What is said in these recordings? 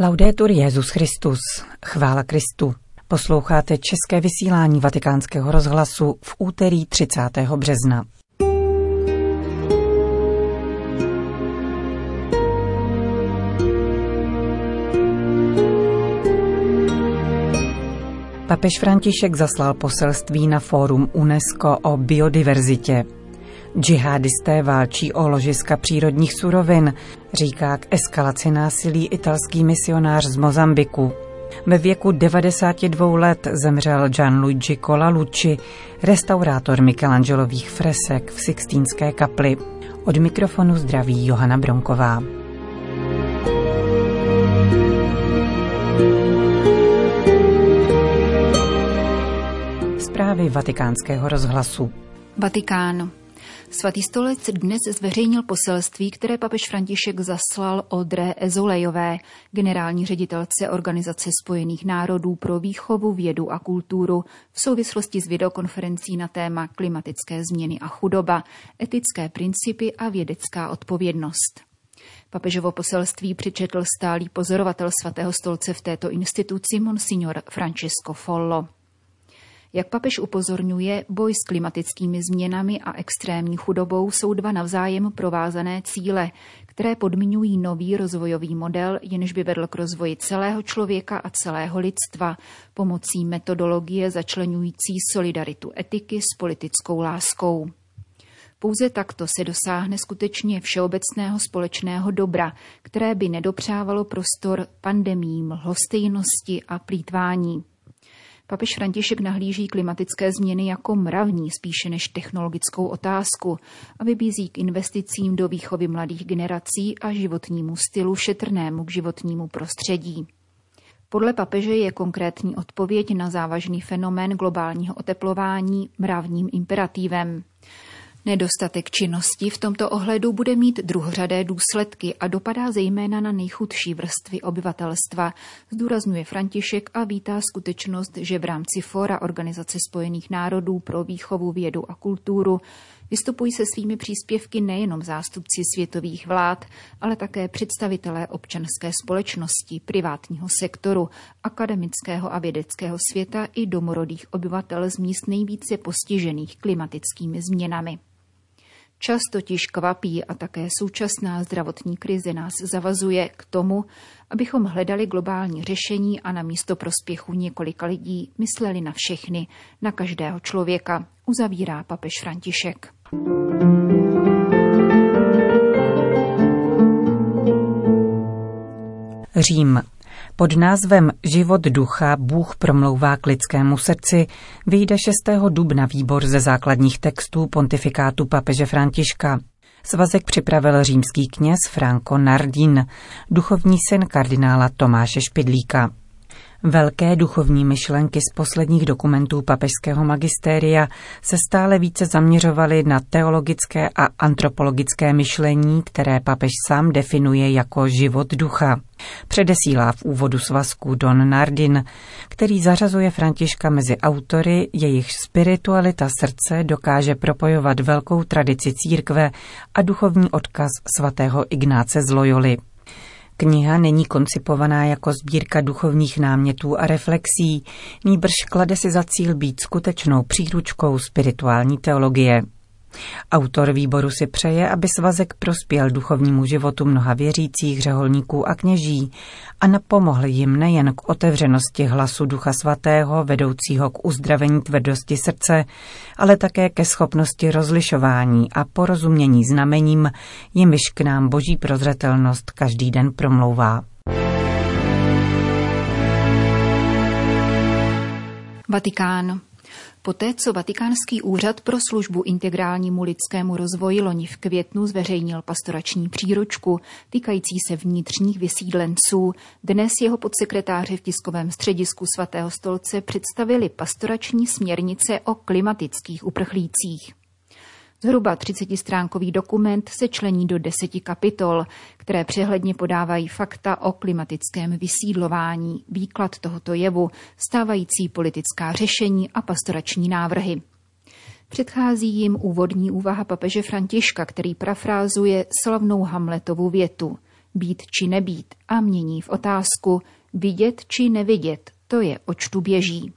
Laudetur Jezus Christus, chvála Kristu. Posloucháte české vysílání Vatikánského rozhlasu v úterý 30. března. Papež František zaslal poselství na fórum UNESCO o biodiverzitě. Džihadisté válčí o ložiska přírodních surovin, říká k eskalaci násilí italský misionář z Mozambiku. Ve věku 92 let zemřel Gianluigi Colalucci, restaurátor Michelangelových fresek v Sixtínské kapli. Od mikrofonu zdraví Johana Bronková. Zprávy vatikánského rozhlasu. Vatikán. Svatý stolec dnes zveřejnil poselství, které papež František zaslal Odré Ezolejové, generální ředitelce Organizace spojených národů pro výchovu, vědu a kulturu v souvislosti s videokonferencí na téma klimatické změny a chudoba, etické principy a vědecká odpovědnost. Papežovo poselství přičetl stálý pozorovatel svatého stolce v této instituci monsignor Francesco Follo. Jak papež upozorňuje, boj s klimatickými změnami a extrémní chudobou jsou dva navzájem provázané cíle, které podmiňují nový rozvojový model, jenž by vedl k rozvoji celého člověka a celého lidstva pomocí metodologie začlenující solidaritu etiky s politickou láskou. Pouze takto se dosáhne skutečně všeobecného společného dobra, které by nedopřávalo prostor pandemím, lhostejnosti a plítvání. Papež František nahlíží klimatické změny jako mravní spíše než technologickou otázku a vybízí k investicím do výchovy mladých generací a životnímu stylu šetrnému k životnímu prostředí. Podle papeže je konkrétní odpověď na závažný fenomén globálního oteplování mravním imperativem. Nedostatek činnosti v tomto ohledu bude mít druhořadé důsledky a dopadá zejména na nejchudší vrstvy obyvatelstva, zdůrazňuje František a vítá skutečnost, že v rámci Fóra Organizace spojených národů pro výchovu, vědu a kulturu vystupují se svými příspěvky nejenom zástupci světových vlád, ale také představitelé občanské společnosti, privátního sektoru, akademického a vědeckého světa i domorodých obyvatel z míst nejvíce postižených klimatickými změnami. Čas totiž kvapí a také současná zdravotní krize nás zavazuje k tomu, abychom hledali globální řešení a na místo prospěchu několika lidí mysleli na všechny, na každého člověka, uzavírá papež František. Řím. Pod názvem Život ducha Bůh promlouvá k lidskému srdci vyjde 6. dubna výbor ze základních textů pontifikátu papeže Františka. Svazek připravil římský kněz Franco Nardin, duchovní syn kardinála Tomáše Špidlíka. Velké duchovní myšlenky z posledních dokumentů papežského magistéria se stále více zaměřovaly na teologické a antropologické myšlení, které papež sám definuje jako život ducha. Předesílá v úvodu svazku Don Nardin, který zařazuje Františka mezi autory, jejich spiritualita srdce dokáže propojovat velkou tradici církve a duchovní odkaz svatého Ignáce z Loyoli. Kniha není koncipovaná jako sbírka duchovních námětů a reflexí, nýbrž klade si za cíl být skutečnou příručkou spirituální teologie. Autor výboru si přeje, aby svazek prospěl duchovnímu životu mnoha věřících, řeholníků a kněží a napomohl jim nejen k otevřenosti hlasu Ducha Svatého, vedoucího k uzdravení tvrdosti srdce, ale také ke schopnosti rozlišování a porozumění znamením, jimiž k nám boží prozřetelnost každý den promlouvá. Vatikán. Poté, co Vatikánský úřad pro službu integrálnímu lidskému rozvoji loni v květnu zveřejnil pastorační příručku týkající se vnitřních vysídlenců, dnes jeho podsekretáři v tiskovém středisku svatého stolce představili pastorační směrnice o klimatických uprchlících. Zhruba 30-stránkový dokument se člení do deseti kapitol, které přehledně podávají fakta o klimatickém vysídlování, výklad tohoto jevu, stávající politická řešení a pastorační návrhy. Předchází jim úvodní úvaha papeže Františka, který parafrázuje slavnou Hamletovu větu. být či nebýt a mění v otázku vidět či nevidět, to je oč tu běží.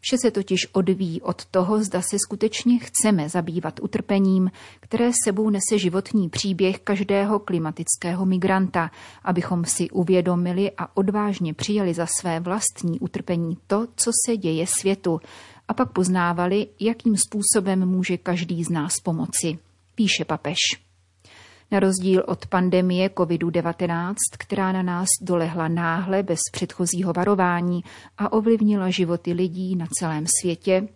Vše se totiž odvíjí od toho, zda se skutečně chceme zabývat utrpením, které sebou nese životní příběh každého klimatického migranta, abychom si uvědomili a odvážně přijali za své vlastní utrpení to, co se děje světu, a pak poznávali, jakým způsobem může každý z nás pomoci, píše papež. Na rozdíl od pandemie COVID-19, která na nás dolehla náhle bez předchozího varování a ovlivnila životy lidí na celém světě,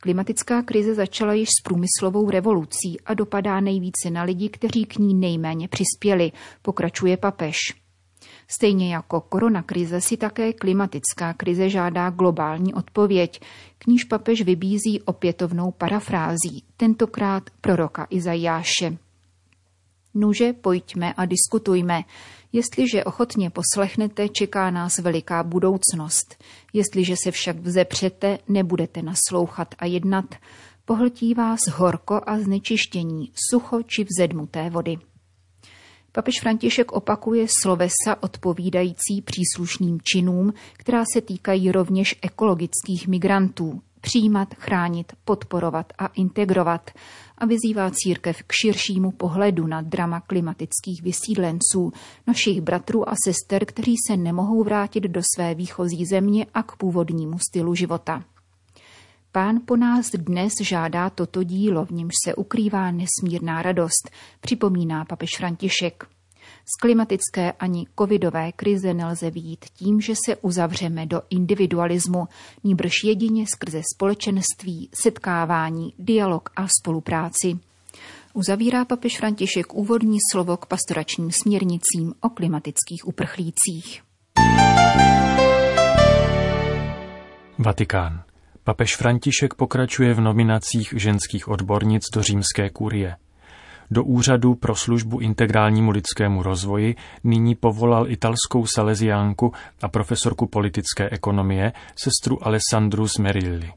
klimatická krize začala již s průmyslovou revolucí a dopadá nejvíce na lidi, kteří k ní nejméně přispěli, pokračuje papež. Stejně jako koronakrize si také klimatická krize žádá globální odpověď, k níž papež vybízí opětovnou parafrází, tentokrát proroka Izajáše. Nuže, pojďme a diskutujme. Jestliže ochotně poslechnete, čeká nás veliká budoucnost. Jestliže se však vzepřete, nebudete naslouchat a jednat, pohltí vás horko a znečištění, sucho či vzedmuté vody. Papež František opakuje slovesa odpovídající příslušným činům, která se týkají rovněž ekologických migrantů, přijímat, chránit, podporovat a integrovat a vyzývá církev k širšímu pohledu na drama klimatických vysídlenců, našich bratrů a sester, kteří se nemohou vrátit do své výchozí země a k původnímu stylu života. Pán po nás dnes žádá toto dílo, v němž se ukrývá nesmírná radost, připomíná papež František. Z klimatické ani covidové krize nelze výjít tím, že se uzavřeme do individualismu, níbrž jedině skrze společenství, setkávání, dialog a spolupráci. Uzavírá papež František úvodní slovo k pastoračním směrnicím o klimatických uprchlících. Vatikán. Papež František pokračuje v nominacích ženských odbornic do římské kurie. Do úřadu pro službu integrálnímu lidskému rozvoji nyní povolal italskou saleziánku a profesorku politické ekonomie sestru Alessandru Smerilli.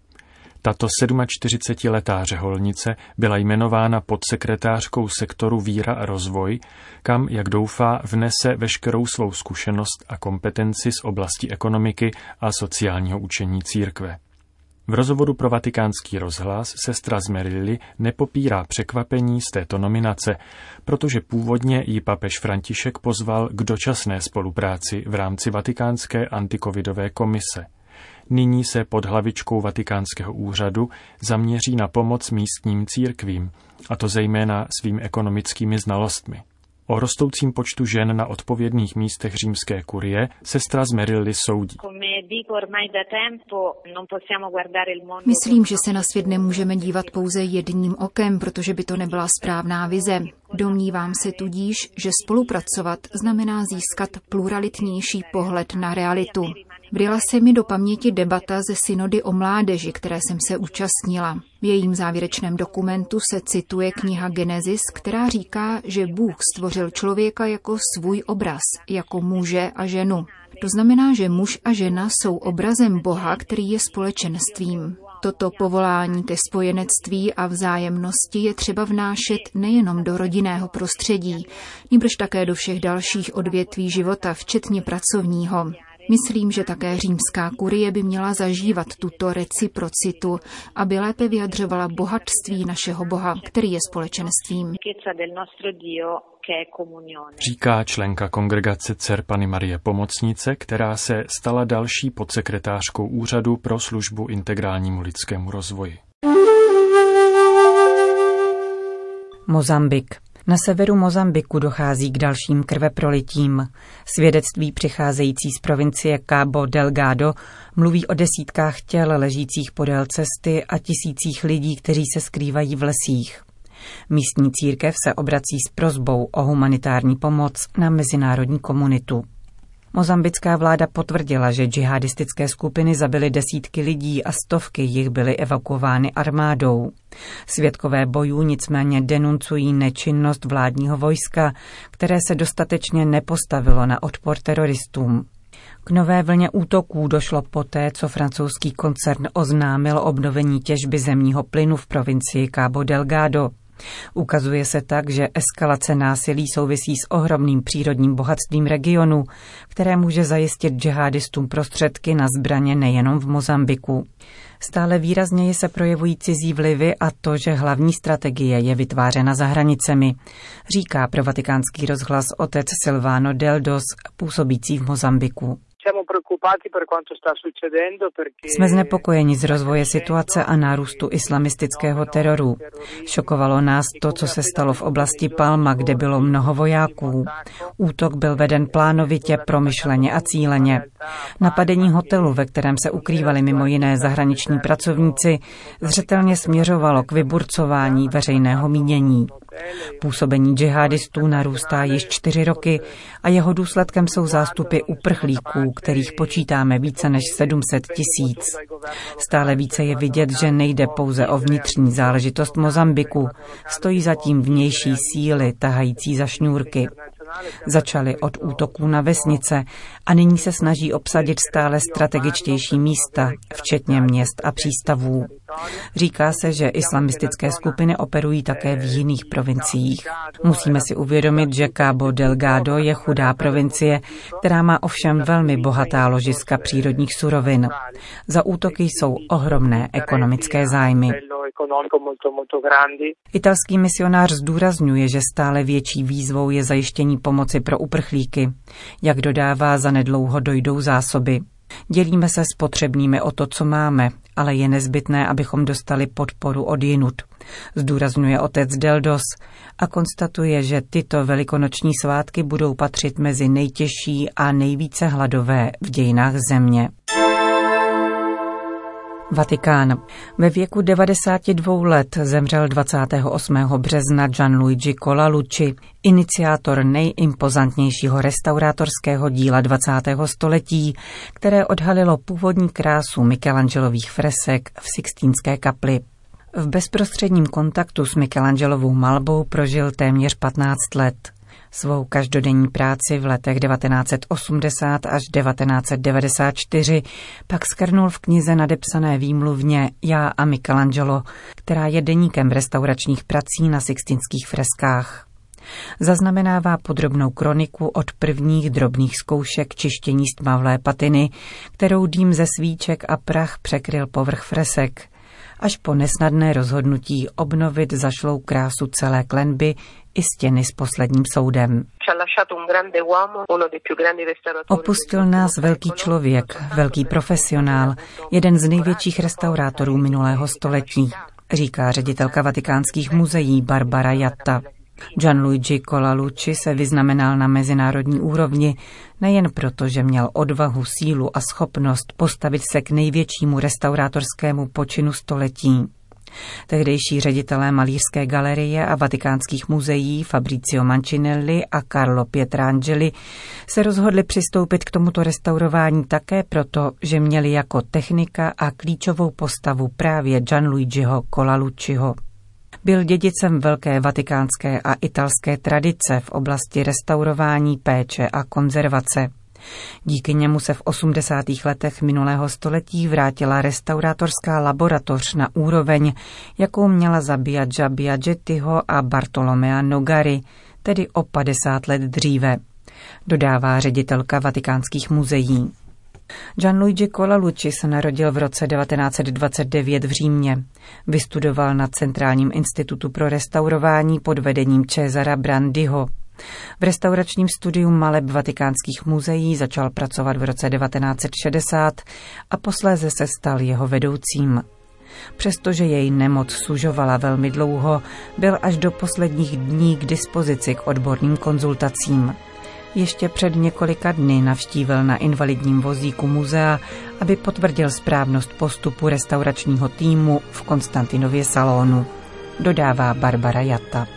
Tato 47-letá řeholnice byla jmenována podsekretářkou sektoru Víra a rozvoj, kam, jak doufá, vnese veškerou svou zkušenost a kompetenci z oblasti ekonomiky a sociálního učení církve. V rozhovoru pro vatikánský rozhlas sestra Zmerilli nepopírá překvapení z této nominace, protože původně ji papež František pozval k dočasné spolupráci v rámci Vatikánské antikovidové komise. Nyní se pod hlavičkou Vatikánského úřadu zaměří na pomoc místním církvím, a to zejména svým ekonomickými znalostmi. O rostoucím počtu žen na odpovědných místech římské kurie sestra z Merilly soudí. Myslím, že se na svět nemůžeme dívat pouze jedním okem, protože by to nebyla správná vize. Domnívám se tudíž, že spolupracovat znamená získat pluralitnější pohled na realitu. Vryla se mi do paměti debata ze synody o mládeži, které jsem se účastnila. V jejím závěrečném dokumentu se cituje kniha Genesis, která říká, že Bůh stvořil člověka jako svůj obraz, jako muže a ženu. To znamená, že muž a žena jsou obrazem Boha, který je společenstvím. Toto povolání ke spojenectví a vzájemnosti je třeba vnášet nejenom do rodinného prostředí, nýbrž také do všech dalších odvětví života, včetně pracovního. Myslím, že také římská kurie by měla zažívat tuto reciprocitu, aby lépe vyjadřovala bohatství našeho Boha, který je společenstvím. Říká členka kongregace dcer Pany Marie Pomocnice, která se stala další podsekretářkou úřadu pro službu integrálnímu lidskému rozvoji. Mozambik. Na severu Mozambiku dochází k dalším krveprolitím. Svědectví přicházející z provincie Cabo Delgado mluví o desítkách těl ležících podél cesty a tisících lidí, kteří se skrývají v lesích. Místní církev se obrací s prozbou o humanitární pomoc na mezinárodní komunitu. Mozambická vláda potvrdila, že džihadistické skupiny zabily desítky lidí a stovky jich byly evakuovány armádou. Svědkové bojů nicméně denuncují nečinnost vládního vojska, které se dostatečně nepostavilo na odpor teroristům. K nové vlně útoků došlo poté, co francouzský koncern oznámil obnovení těžby zemního plynu v provincii Cabo Delgado. Ukazuje se tak, že eskalace násilí souvisí s ohromným přírodním bohatstvím regionu, které může zajistit džihadistům prostředky na zbraně nejenom v Mozambiku. Stále výrazněji se projevují cizí vlivy a to, že hlavní strategie je vytvářena za hranicemi, říká pro vatikánský rozhlas otec Silvano Deldos, působící v Mozambiku. Jsme znepokojeni z rozvoje situace a nárůstu islamistického teroru. Šokovalo nás to, co se stalo v oblasti Palma, kde bylo mnoho vojáků. Útok byl veden plánovitě, promyšleně a cíleně. Napadení hotelu, ve kterém se ukrývali mimo jiné zahraniční pracovníci, zřetelně směřovalo k vyburcování veřejného mínění. Působení džihadistů narůstá již čtyři roky a jeho důsledkem jsou zástupy uprchlíků, kterých počítáme více než 700 tisíc. Stále více je vidět, že nejde pouze o vnitřní záležitost Mozambiku, stojí zatím vnější síly tahající za šňůrky. Začali od útoků na vesnice a nyní se snaží obsadit stále strategičtější místa, včetně měst a přístavů. Říká se, že islamistické skupiny operují také v jiných provinciích. Musíme si uvědomit, že Cabo Delgado je chudá provincie, která má ovšem velmi bohatá ložiska přírodních surovin. Za útoky jsou ohromné ekonomické zájmy. Italský misionář zdůrazňuje, že stále větší výzvou je zajištění pomoci pro uprchlíky. Jak dodává, za nedlouho dojdou zásoby. Dělíme se s potřebnými o to, co máme, ale je nezbytné, abychom dostali podporu od jinut. Zdůrazňuje otec Deldos a konstatuje, že tyto velikonoční svátky budou patřit mezi nejtěžší a nejvíce hladové v dějinách země. Vatikán. Ve věku 92 let zemřel 28. března Gianluigi Colalucci, iniciátor nejimpozantnějšího restaurátorského díla 20. století, které odhalilo původní krásu Michelangelových fresek v Sixtínské kapli. V bezprostředním kontaktu s Michelangelovou malbou prožil téměř 15 let. Svou každodenní práci v letech 1980 až 1994 pak skrnul v knize nadepsané výmluvně Já a Michelangelo, která je deníkem restauračních prací na sixtinských freskách. Zaznamenává podrobnou kroniku od prvních drobných zkoušek čištění stmavlé patiny, kterou dým ze svíček a prach překryl povrch fresek – až po nesnadné rozhodnutí obnovit zašlou krásu celé klenby i stěny s posledním soudem. Opustil nás velký člověk, velký profesionál, jeden z největších restaurátorů minulého století, říká ředitelka vatikánských muzeí Barbara Jatta. Gianluigi Colalucci se vyznamenal na mezinárodní úrovni nejen proto, že měl odvahu, sílu a schopnost postavit se k největšímu restaurátorskému počinu století. Tehdejší ředitelé Malířské galerie a vatikánských muzeí Fabrizio Mancinelli a Carlo Pietrangeli se rozhodli přistoupit k tomuto restaurování také proto, že měli jako technika a klíčovou postavu právě Gianluigiho Colalucciho. Byl dědicem velké vatikánské a italské tradice v oblasti restaurování, péče a konzervace. Díky němu se v 80. letech minulého století vrátila restaurátorská laboratoř na úroveň, jakou měla zabíjat Biagettiho a Bartolomea Nogari, tedy o 50 let dříve, dodává ředitelka vatikánských muzeí. Gianluigi Colalucci se narodil v roce 1929 v Římě. Vystudoval na Centrálním institutu pro restaurování pod vedením Cesara Brandyho. V restauračním studiu maleb vatikánských muzeí začal pracovat v roce 1960 a posléze se stal jeho vedoucím. Přestože jej nemoc sužovala velmi dlouho, byl až do posledních dní k dispozici k odborným konzultacím. Ještě před několika dny navštívil na invalidním vozíku muzea, aby potvrdil správnost postupu restauračního týmu v Konstantinově salonu. Dodává Barbara Jatta.